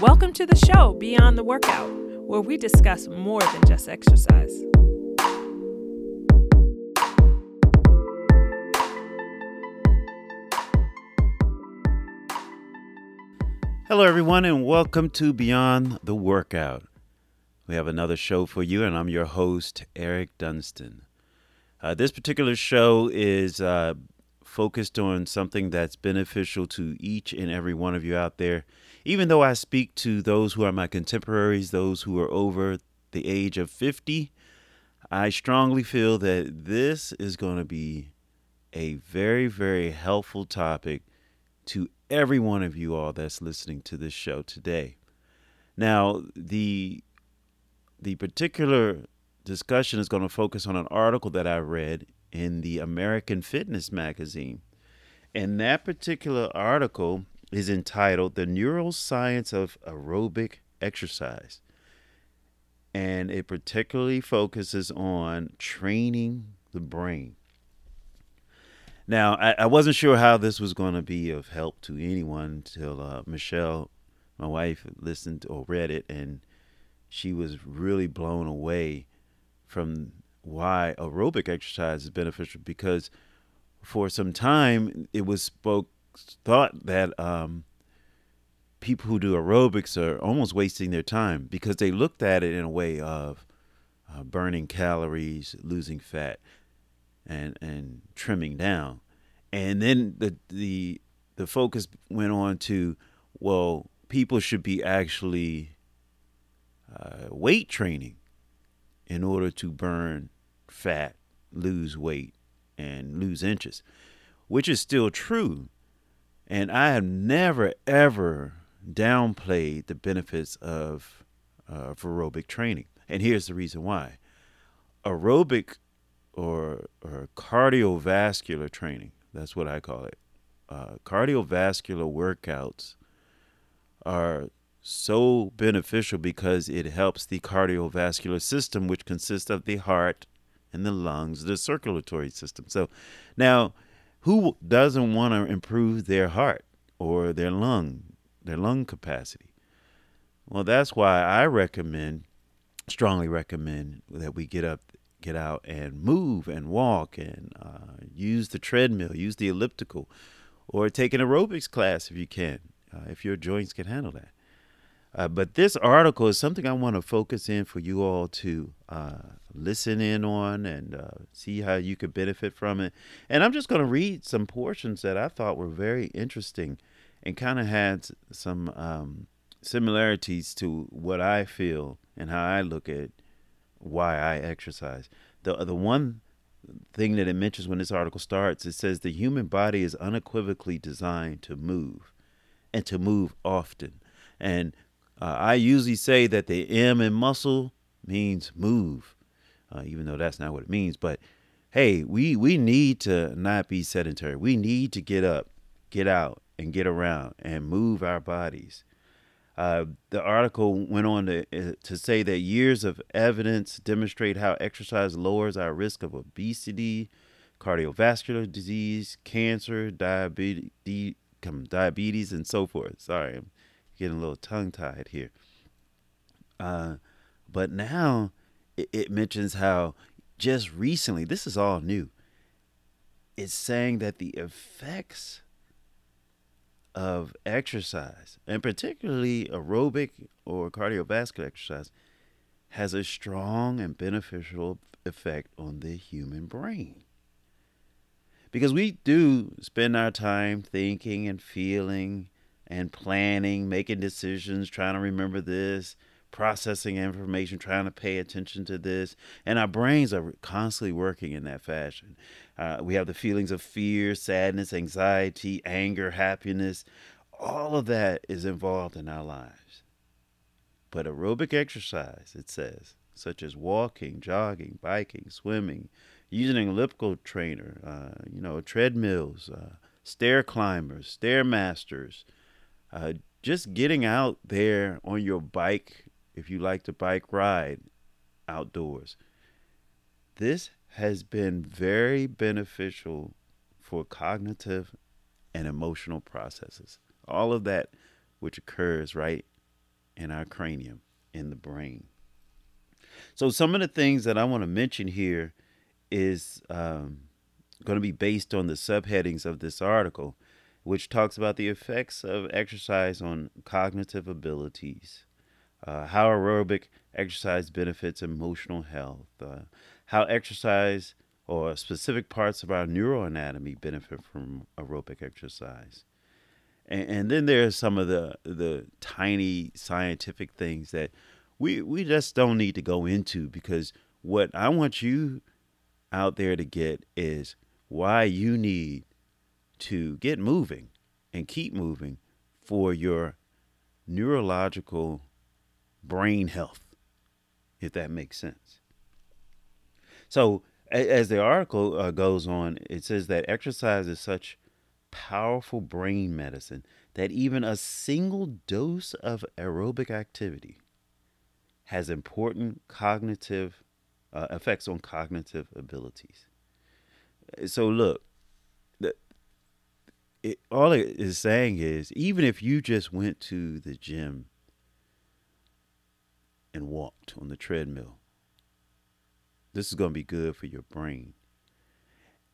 Welcome to the show, Beyond the Workout, where we discuss more than just exercise. Hello, everyone, and welcome to Beyond the Workout. We have another show for you, and I'm your host, Eric Dunston. Uh, this particular show is uh, focused on something that's beneficial to each and every one of you out there. Even though I speak to those who are my contemporaries, those who are over the age of 50, I strongly feel that this is going to be a very, very helpful topic to every one of you all that's listening to this show today. Now, the the particular discussion is going to focus on an article that I read in the American Fitness magazine. And that particular article is entitled The Neuroscience of Aerobic Exercise. And it particularly focuses on training the brain. Now, I, I wasn't sure how this was going to be of help to anyone until uh, Michelle, my wife, listened or read it, and she was really blown away from why aerobic exercise is beneficial because for some time it was spoke thought that um, people who do aerobics are almost wasting their time because they looked at it in a way of uh, burning calories, losing fat, and and trimming down, and then the the the focus went on to well people should be actually uh, weight training in order to burn fat, lose weight, and lose inches, which is still true. And I have never, ever downplayed the benefits of, uh, aerobic training. And here's the reason why aerobic or, or cardiovascular training, that's what I call it. Uh, cardiovascular workouts are so beneficial because it helps the cardiovascular system, which consists of the heart and the lungs, the circulatory system. So now, who doesn't want to improve their heart or their lung, their lung capacity? Well, that's why I recommend, strongly recommend that we get up, get out and move and walk and uh, use the treadmill, use the elliptical, or take an aerobics class if you can, uh, if your joints can handle that. Uh, but this article is something I want to focus in for you all to uh, listen in on and uh, see how you could benefit from it. And I'm just going to read some portions that I thought were very interesting and kind of had some um, similarities to what I feel and how I look at why I exercise. The the one thing that it mentions when this article starts, it says the human body is unequivocally designed to move and to move often. And uh, I usually say that the M in muscle means move, uh, even though that's not what it means. But hey, we we need to not be sedentary. We need to get up, get out, and get around and move our bodies. Uh, the article went on to, uh, to say that years of evidence demonstrate how exercise lowers our risk of obesity, cardiovascular disease, cancer, diabetes, diabetes, and so forth. Sorry, I'm getting a little tongue tied here. Uh, but now it, it mentions how just recently, this is all new, it's saying that the effects of exercise, and particularly aerobic or cardiovascular exercise, has a strong and beneficial effect on the human brain. Because we do spend our time thinking and feeling and planning, making decisions, trying to remember this, processing information, trying to pay attention to this. And our brains are constantly working in that fashion. Uh, we have the feelings of fear, sadness, anxiety, anger, happiness. All of that is involved in our lives. But aerobic exercise, it says, such as walking, jogging, biking, swimming, using an elliptical trainer, uh, you know, treadmills, uh, stair climbers, stair masters, uh, just getting out there on your bike if you like to bike ride outdoors. This has been very beneficial for cognitive and emotional processes. All of that which occurs right in our cranium, in the brain. So, some of the things that I want to mention here is um, going to be based on the subheadings of this article, which talks about the effects of exercise on cognitive abilities, uh, how aerobic exercise benefits emotional health, uh, how exercise or specific parts of our neuroanatomy benefit from aerobic exercise. And, and then there's some of the the tiny scientific things that we we just don't need to go into because what I want you out there to get is why you need to get moving and keep moving for your neurological brain health, if that makes sense. So, as the article uh, goes on, it says that exercise is such powerful brain medicine that even a single dose of aerobic activity has important cognitive uh, effects on cognitive abilities. So, look, it, all it is saying is even if you just went to the gym and walked on the treadmill, this is going to be good for your brain.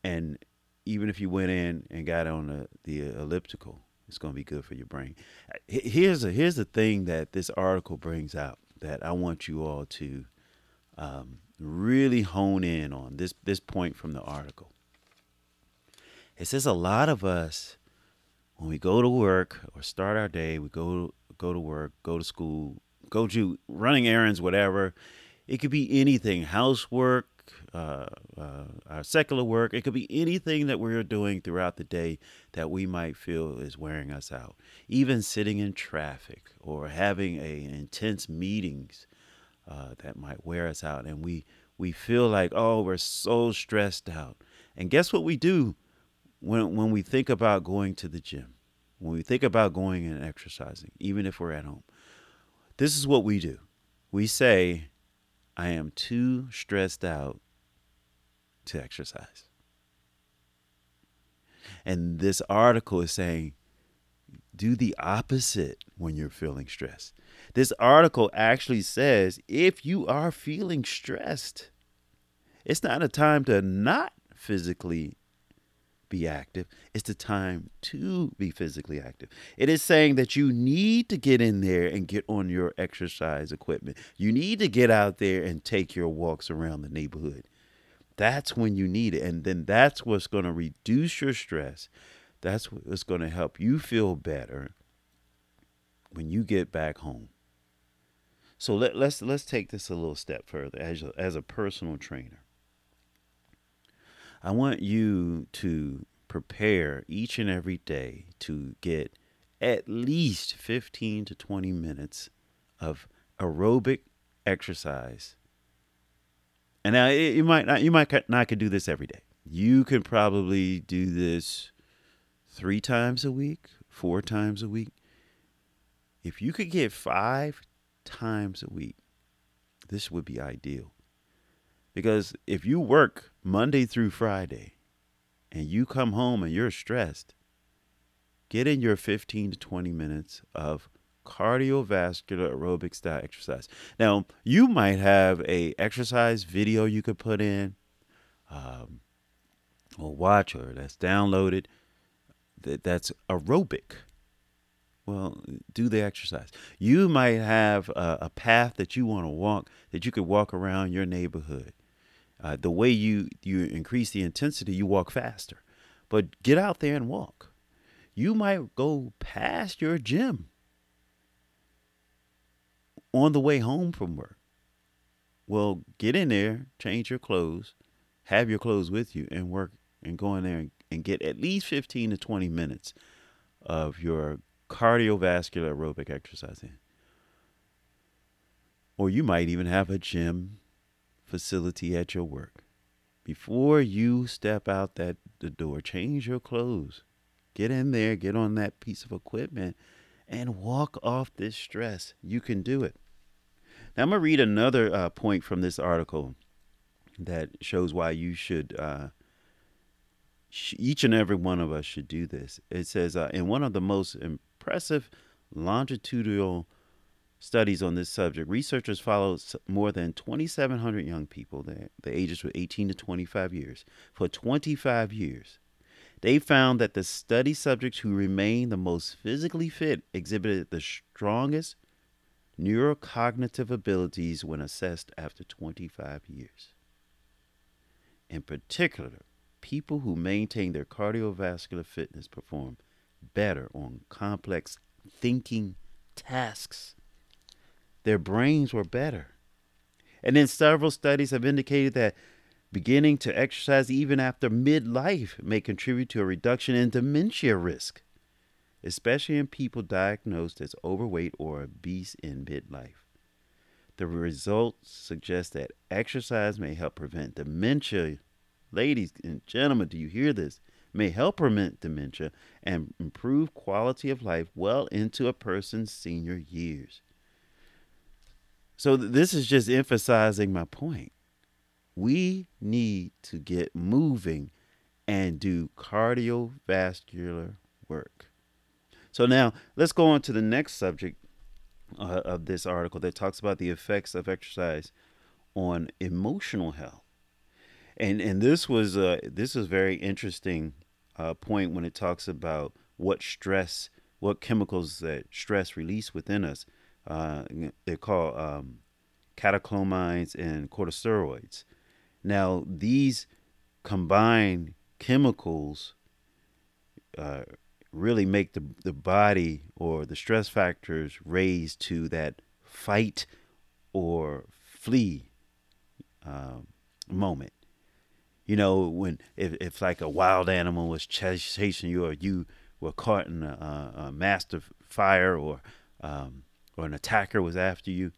And even if you went in and got on the, the elliptical, it's going to be good for your brain. Here's a, here's the thing that this article brings out that I want you all to um, really hone in on this this point from the article. It says a lot of us when we go to work or start our day, we go go to work, go to school, go to running errands, whatever. It could be anything, housework, uh, uh, our secular work. It could be anything that we're doing throughout the day that we might feel is wearing us out. Even sitting in traffic or having a intense meetings uh, that might wear us out, and we we feel like oh we're so stressed out. And guess what we do when when we think about going to the gym, when we think about going and exercising, even if we're at home. This is what we do. We say, I am too stressed out to exercise. And this article is saying, do the opposite when you're feeling stressed. This article actually says if you are feeling stressed, it's not a time to not physically be active. It's the time to be physically active. It is saying that you need to get in there and get on your exercise equipment. You need to get out there and take your walks around the neighborhood. That's when you need it. And then that's what's going to reduce your stress. That's what's going to help you feel better when you get back home. So let, let's let's take this a little step further as a, as a personal trainer. I want you to prepare each and every day to get at least 15 to 20 minutes of aerobic exercise. And now you might not you might not could do this every day. You could probably do this 3 times a week, 4 times a week. If you could get 5 times a week, this would be ideal. Because if you work Monday through Friday and you come home and you're stressed, get in your 15 to 20 minutes of cardiovascular aerobic style exercise. Now, you might have a exercise video you could put in um, or watch or that's downloaded that that's aerobic well, do the exercise. You might have a, a path that you want to walk that you could walk around your neighborhood. Uh, the way you you increase the intensity, you walk faster. But get out there and walk. You might go past your gym on the way home from work. Well, get in there, change your clothes, have your clothes with you, and work and go in there and, and get at least 15 to 20 minutes of your cardiovascular aerobic exercising. Or you might even have a gym facility at your work. Before you step out that the door, change your clothes. Get in there, get on that piece of equipment and walk off this stress. You can do it. Now I'm going to read another uh, point from this article that shows why you should uh, each and every one of us should do this. It says, uh, in one of the most impressive longitudinal studies on this subject. Researchers followed more than 2,700 young people, the, the ages were 18 to 25 years, for 25 years. They found that the study subjects who remained the most physically fit exhibited the strongest neurocognitive abilities when assessed after 25 years. In particular, people who maintain their cardiovascular fitness perform better on complex thinking tasks. Their brains were better. And then several studies have indicated that beginning to exercise even after midlife may contribute to a reduction in dementia risk, especially in people diagnosed as overweight or obese in midlife. The results suggest that exercise may help prevent dementia. Ladies and gentlemen, do you hear this? May help prevent dementia and improve quality of life well into a person's senior years. So, th- this is just emphasizing my point. We need to get moving and do cardiovascular work. So, now let's go on to the next subject uh, of this article that talks about the effects of exercise on emotional health. And and this was uh, this was very interesting uh, point when it talks about what stress, what chemicals that stress release within us. Uh, they're called um, catecholamines and corticosteroids. Now these combined chemicals uh, really make the the body or the stress factors raise to that fight or flee uh, moment. You know, when if, if like a wild animal was chasing you, or you were caught in a, a massive fire, or um, or an attacker was after you.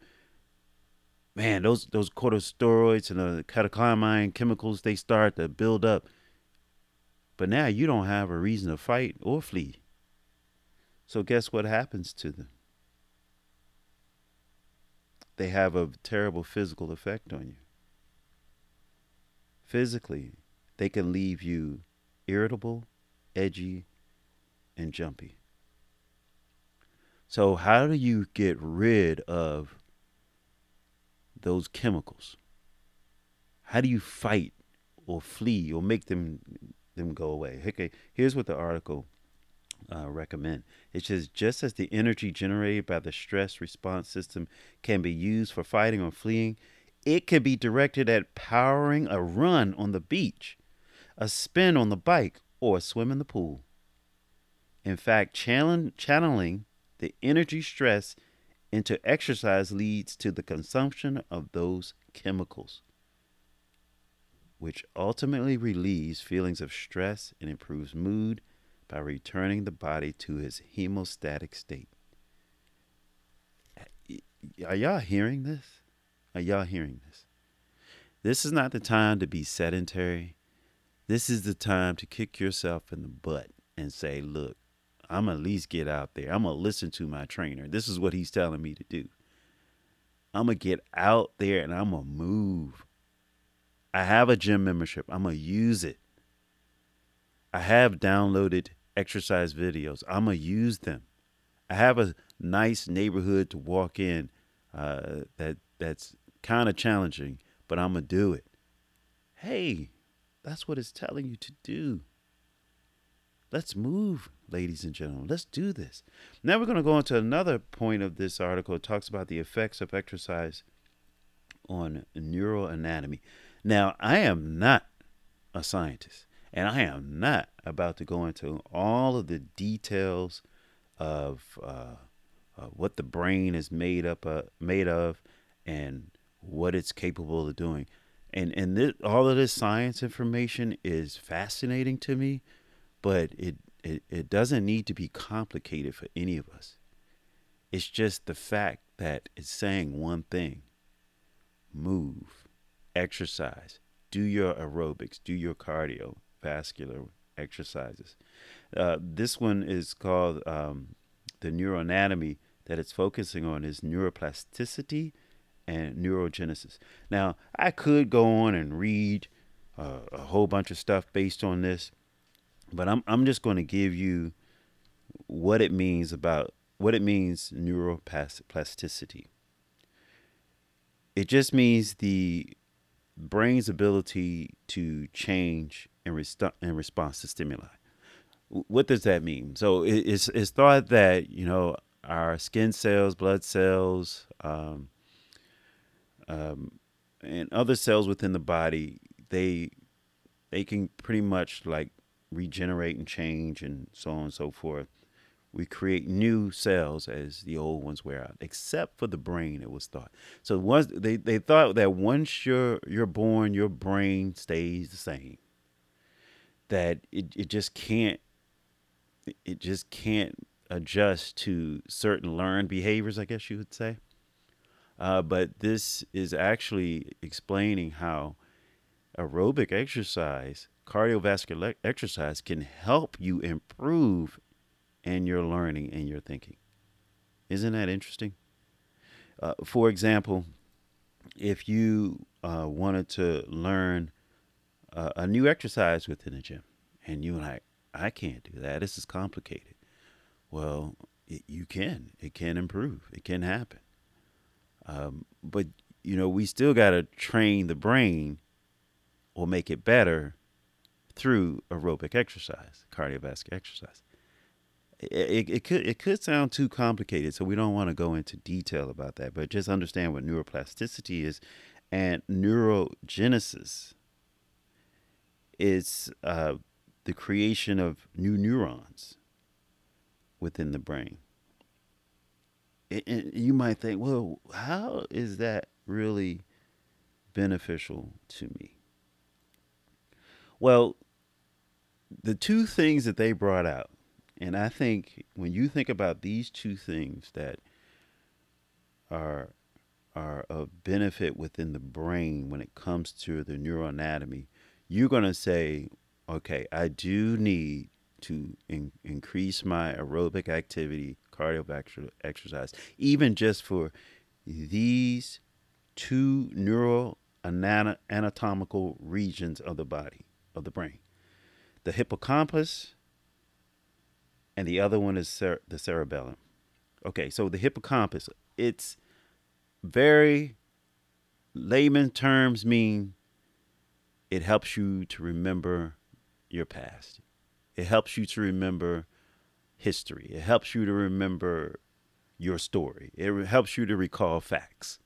Man, those those corticosteroids and the catecholamine chemicals they start to build up. But now you don't have a reason to fight or flee. So guess what happens to them? They have a terrible physical effect on you physically, they can leave you irritable, edgy, and jumpy. So, how do you get rid of those chemicals? How do you fight or flee or make them them go away? Okay, here's what the article uh, recommend. It says just as the energy generated by the stress response system can be used for fighting or fleeing, it can be directed at powering a run on the beach, a spin on the bike, or a swim in the pool. In fact, channeling the energy stress into exercise leads to the consumption of those chemicals, which ultimately relieves feelings of stress and improves mood by returning the body to its hemostatic state. Are y'all hearing this? Are y'all hearing this? This is not the time to be sedentary. This is the time to kick yourself in the butt and say, look, I'm at least get out there. I'm to listen to my trainer. This is what he's telling me to do. I'm to get out there and I'm to move. I have a gym membership. I'm to use it. I have downloaded exercise videos. I'm to use them. I have a nice neighborhood to walk in uh, that that's kind of challenging, but I'm to do it. Hey, that's what it's telling you to do. Let's move, ladies and gentlemen. Let's do this. Now we're going to go on to another point of this article. It talks about the effects of exercise on neuroanatomy. Now, I am not a scientist, and I am not about to go into all of the details of uh, uh, what the brain is made up uh, made of and what it's capable of doing. And and this, all of this science information is fascinating to me, but it, it it doesn't need to be complicated for any of us. It's just the fact that it's saying one thing. Move, exercise, do your aerobics, do your cardiovascular exercises. Uh, this one is called um, the neuroanatomy that it's focusing on is neuroplasticity and neurogenesis. Now, I could go on and read uh, a whole bunch of stuff based on this, but I'm I'm just going to give you what it means about what it means neuroplasticity. It just means the brain's ability to change in, rest- in response to stimuli. What does that mean? So it's, it's thought that, you know, our skin cells, blood cells, um, um, and other cells within the body, they they can pretty much like regenerate and change and so on and so forth. We create new cells as the old ones wear out, except for the brain, it was thought. So once they, they thought that once you're you're born, your brain stays the same. That it, it just can't it just can't adjust to certain learned behaviors, I guess you would say. Uh, but this is actually explaining how aerobic exercise, cardiovascular exercise, can help you improve in your learning and your thinking. Isn't that interesting? Uh, for example, if you uh, wanted to learn uh, a new exercise within the gym, and you're like, I can't do that. This is complicated. Well, it, you can. It can improve. It can happen. Um, but you know, we still got to train the brain or make it better through aerobic exercise, cardiovascular exercise. It, it, it, could it could sound too complicated, so we don't want to go into detail about that. But just understand what neuroplasticity is, and neurogenesis is uh, the creation of new neurons within the brain and you might think, well, how is that really beneficial to me? Well, the two things that they brought out, and I think when you think about these two things that are are of benefit within the brain when it comes to the neuroanatomy, you're going to say, okay, I do need to in, increase my aerobic activity cardiovascular exercise, even just for these two neural anatomical regions of the body, of the brain. The hippocampus, and the other one is cer- the cerebellum. Okay, so the hippocampus, it's very layman terms mean it helps you to remember your past. It helps you to remember history. It helps you to remember your story. It helps you to recall facts.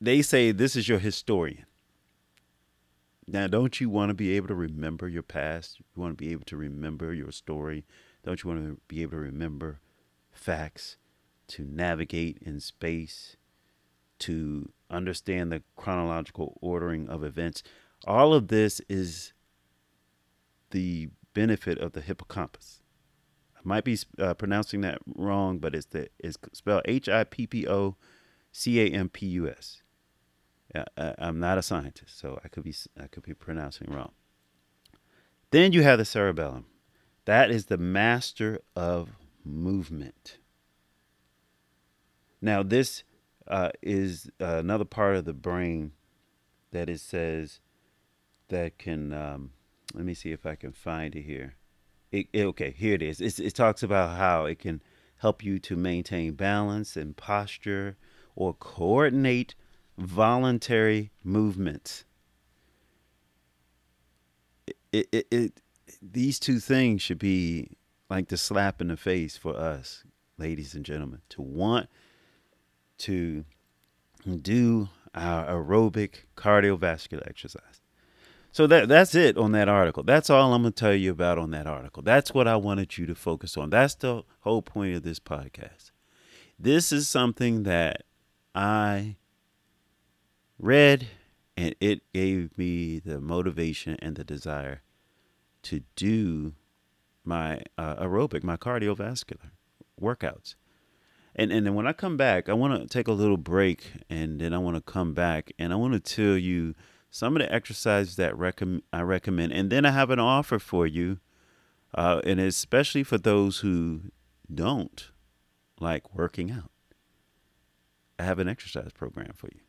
They say this is your historian. Now, don't you want to be able to remember your past? You want to be able to remember your story? Don't you want to be able to remember facts, to navigate in space, to understand the chronological ordering of events? All of this is the benefit of the hippocampus. I might be uh, pronouncing that wrong, but it's the it's spelled H I P P O C A M P U S. I, I'm not a scientist, so I could be I could be pronouncing wrong. Then you have the cerebellum. That is the master of movement. Now, this uh, is uh, another part of the brain that it says that can um, let me see if I can find it here. It, it, okay, here it is. It's, it talks about how it can help you to maintain balance and posture or coordinate voluntary movements. It, it, it, these two things should be like the slap in the face for us, ladies and gentlemen, to want to do our aerobic cardiovascular exercise. So that that's it on that article. That's all I'm going to tell you about on that article. That's what I wanted you to focus on. That's the whole point of this podcast. This is something that I read and it gave me the motivation and the desire to do my uh, aerobic, my cardiovascular workouts. And and then when I come back, I want to take a little break and then I want to come back and I want to tell you some of the exercises that I recommend, and then I have an offer for you, uh, and especially for those who don't like working out. I have an exercise program for you.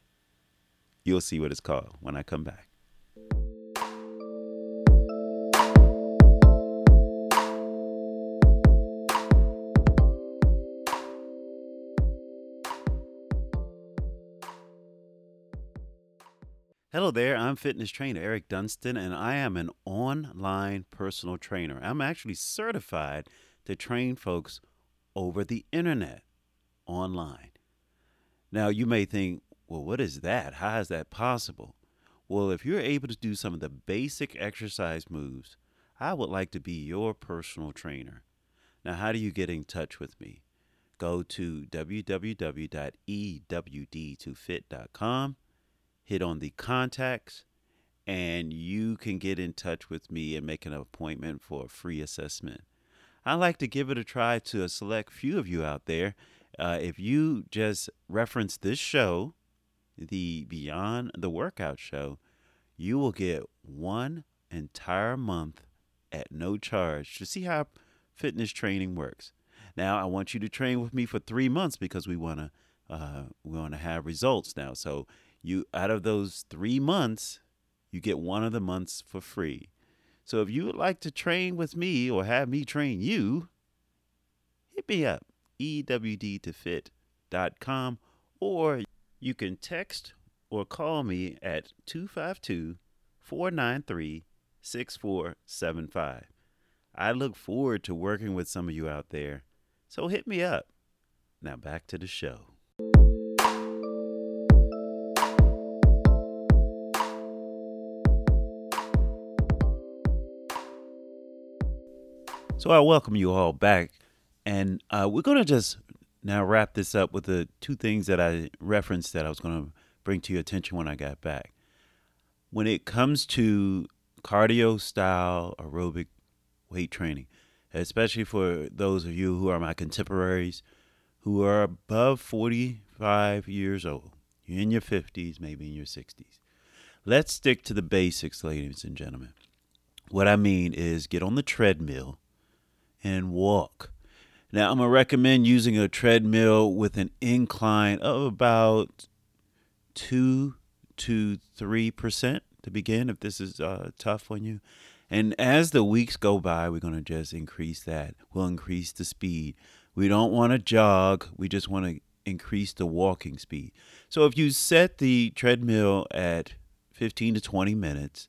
You'll see what it's called when I come back. Hello there, I'm fitness trainer Eric Dunston, and I am an online personal trainer. I'm actually certified to train folks over the internet online. Now, you may think, well, what is that? How is that possible? Well, if you're able to do some of the basic exercise moves, I would like to be your personal trainer. Now, how do you get in touch with me? Go to www.ewd2fit.com hit on the contacts, and you can get in touch with me and make an appointment for a free assessment. I like to give it a try to a select few of you out there. Uh, if you just reference this show, the Beyond the Workout show, you will get one entire month at no charge to see how fitness training works. Now, I want you to train with me for three months because we want to uh, we want to have results now. So you out of those three months, you get one of the months for free. So if you would like to train with me or have me train you, hit me up, ewd2fit.com, or you can text or call me at 252 493 6475. I look forward to working with some of you out there, so hit me up. Now back to the show. So I welcome you all back, and uh, we're going to just now wrap this up with the two things that I referenced that I was going to bring to your attention when I got back. When it comes to cardio style aerobic weight training, especially for those of you who are my contemporaries who are above 45 years old, you're in your 50s, maybe in your 60s. Let's stick to the basics, ladies and gentlemen. What I mean is get on the treadmill and walk. Now, I'm going to recommend using a treadmill with an incline of about 2 to 3% to begin if this is uh, tough on you. And as the weeks go by, we're going to just increase that. We'll increase the speed. We don't want to jog, we just want to increase the walking speed. So if you set the treadmill at 15 to 20 minutes,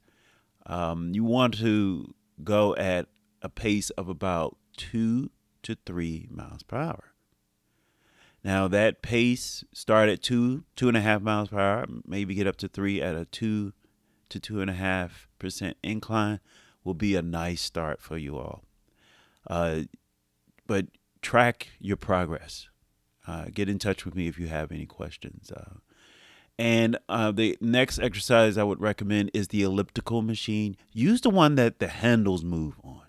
um, you want to go at a pace of about two to three miles per hour. Now that pace start at two, two and a half miles per hour, maybe get up to three at a two to two and a half percent incline will be a nice start for you all. Uh, but track your progress. Uh, get in touch with me if you have any questions. Uh, and uh, the next exercise I would recommend is the elliptical machine. Use the one that the handles move on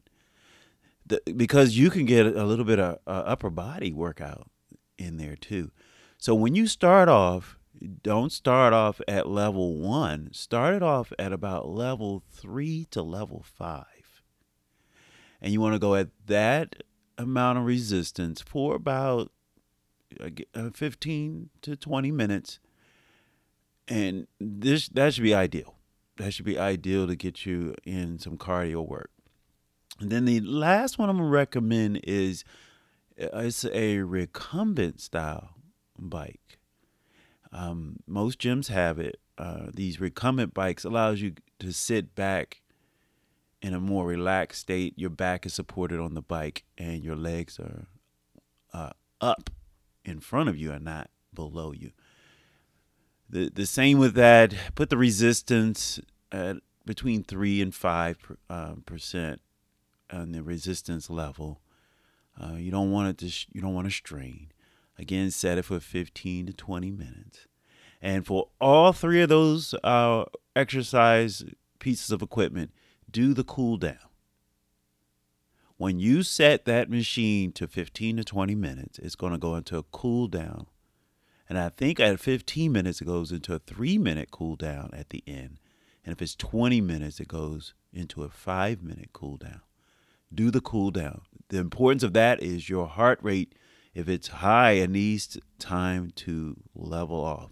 the, because you can get a little bit of uh, upper body workout in there too. So when you start off, don't start off at level one. Start it off at about level three to level five. And you want to go at that amount of resistance for about uh, uh, 15 to 20 minutes. And this that should be ideal. That should be ideal to get you in some cardio work. And then the last one I'm gonna recommend is uh, it's a recumbent style bike. Um, most gyms have it. Uh, these recumbent bikes allows you to sit back in a more relaxed state. Your back is supported on the bike, and your legs are uh, up in front of you and not below you. The the same with that. Put the resistance at between three and five uh, percent on the resistance level. Uh, you don't want it to sh- you don't want to strain. Again, set it for 15 to 20 minutes. And for all three of those uh, exercise pieces of equipment, do the cool down. When you set that machine to 15 to 20 minutes, it's going to go into a cool down. And I think at 15 minutes, it goes into a three minute cool down at the end. And if it's 20 minutes, it goes into a five minute cool down do the cool down. The importance of that is your heart rate, if it's high, it needs time to level off,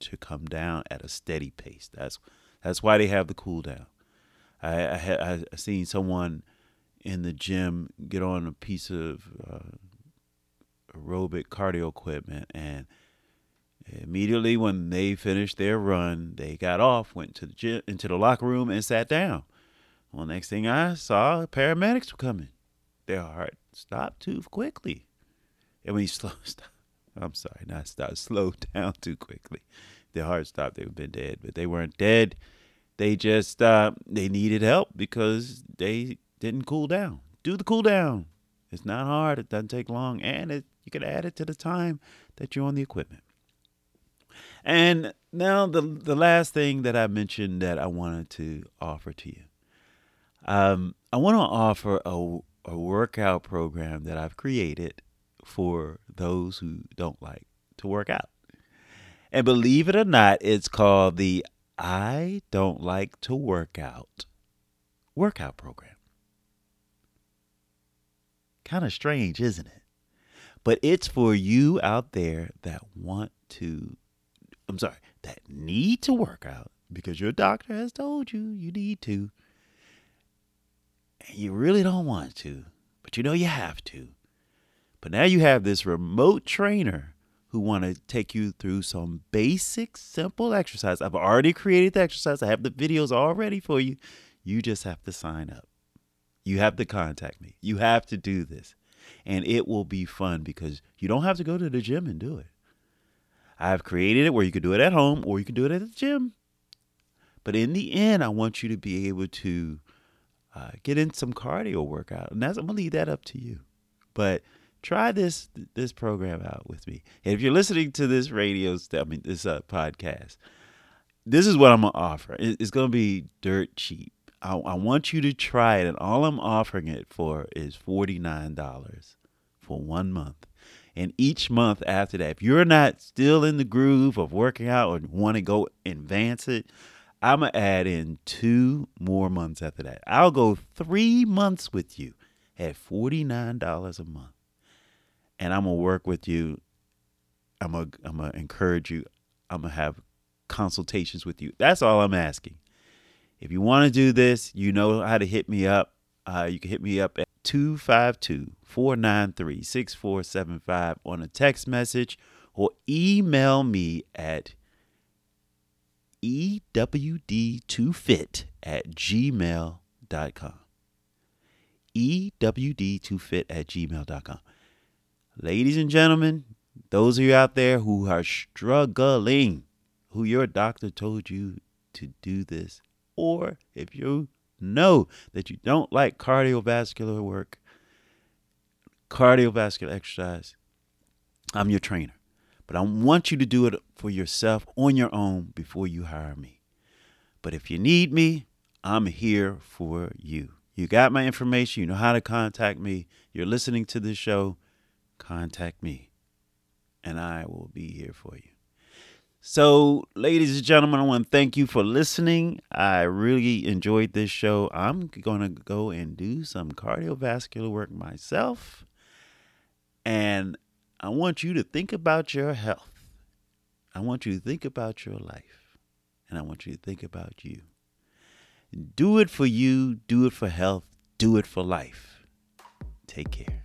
to come down at a steady pace. That's that's why they have the cool down. I I, I seen someone in the gym get on a piece of uh, aerobic cardio equipment and Immediately when they finished their run, they got off, went to the gym, into the locker room, and sat down. Well, next thing I saw, paramedics were coming. Their heart stopped too quickly. And when you slow, stop, I'm sorry, not stop, slow down too quickly. Their heart stopped. They would have been dead, but they weren't dead. They just uh, they needed help because they didn't cool down. Do the cool down. It's not hard. It doesn't take long, and it, you can add it to the time that you're on the equipment. And now the the last thing that I mentioned that I wanted to offer to you. Um, I want to offer a, a workout program that I've created for those who don't like to work out. And believe it or not, it's called the I Don't Like to Work Out workout program. Kind of strange, isn't it? But it's for you out there that want to, I'm sorry, that need to work out because your doctor has told you you need to. And you really don't want to, but you know you have to. But now you have this remote trainer who want to take you through some basic, simple exercise. I've already created the exercise. I have the videos all ready for you. You just have to sign up. You have to contact me. You have to do this. And it will be fun because you don't have to go to the gym and do it. I've created it where you can do it at home or you can do it at the gym. But in the end, I want you to be able to uh, get in some cardio workout. And that's, I'm to leave that up to you. But try this this program out with me. And if you're listening to this radio, I mean this uh, podcast, this is what I'm gonna offer. It's gonna be dirt cheap. I, I want you to try it, and all I'm offering it for is forty nine dollars for one month. And each month after that, if you're not still in the groove of working out or want to go advance it, I'm gonna add in two more months after that. I'll go three months with you at forty nine dollars a month and I'm gonna work with you. I'm gonna I'm gonna encourage you. I'm gonna have consultations with you. That's all I'm asking. If you want to do this, you know how to hit me up. Uh, you can hit me up at 252 493 6475 on a text message or email me at ewd2fit at gmail.com. ewd2fit at gmail.com. Ladies and gentlemen, those of you out there who are struggling, who your doctor told you to do this, or if you know that you don't like cardiovascular work, cardiovascular exercise, I'm your trainer. But I want you to do it for yourself on your own before you hire me. But if you need me, I'm here for you. You got my information. You know how to contact me. You're listening to this show contact me and I will be here for you. So, ladies and gentlemen, I want to thank you for listening. I really enjoyed this show. I'm going to go and do some cardiovascular work myself. And I want you to think about your health. I want you to think about your life. And I want you to think about you. Do it for you, do it for health, do it for life. Take care.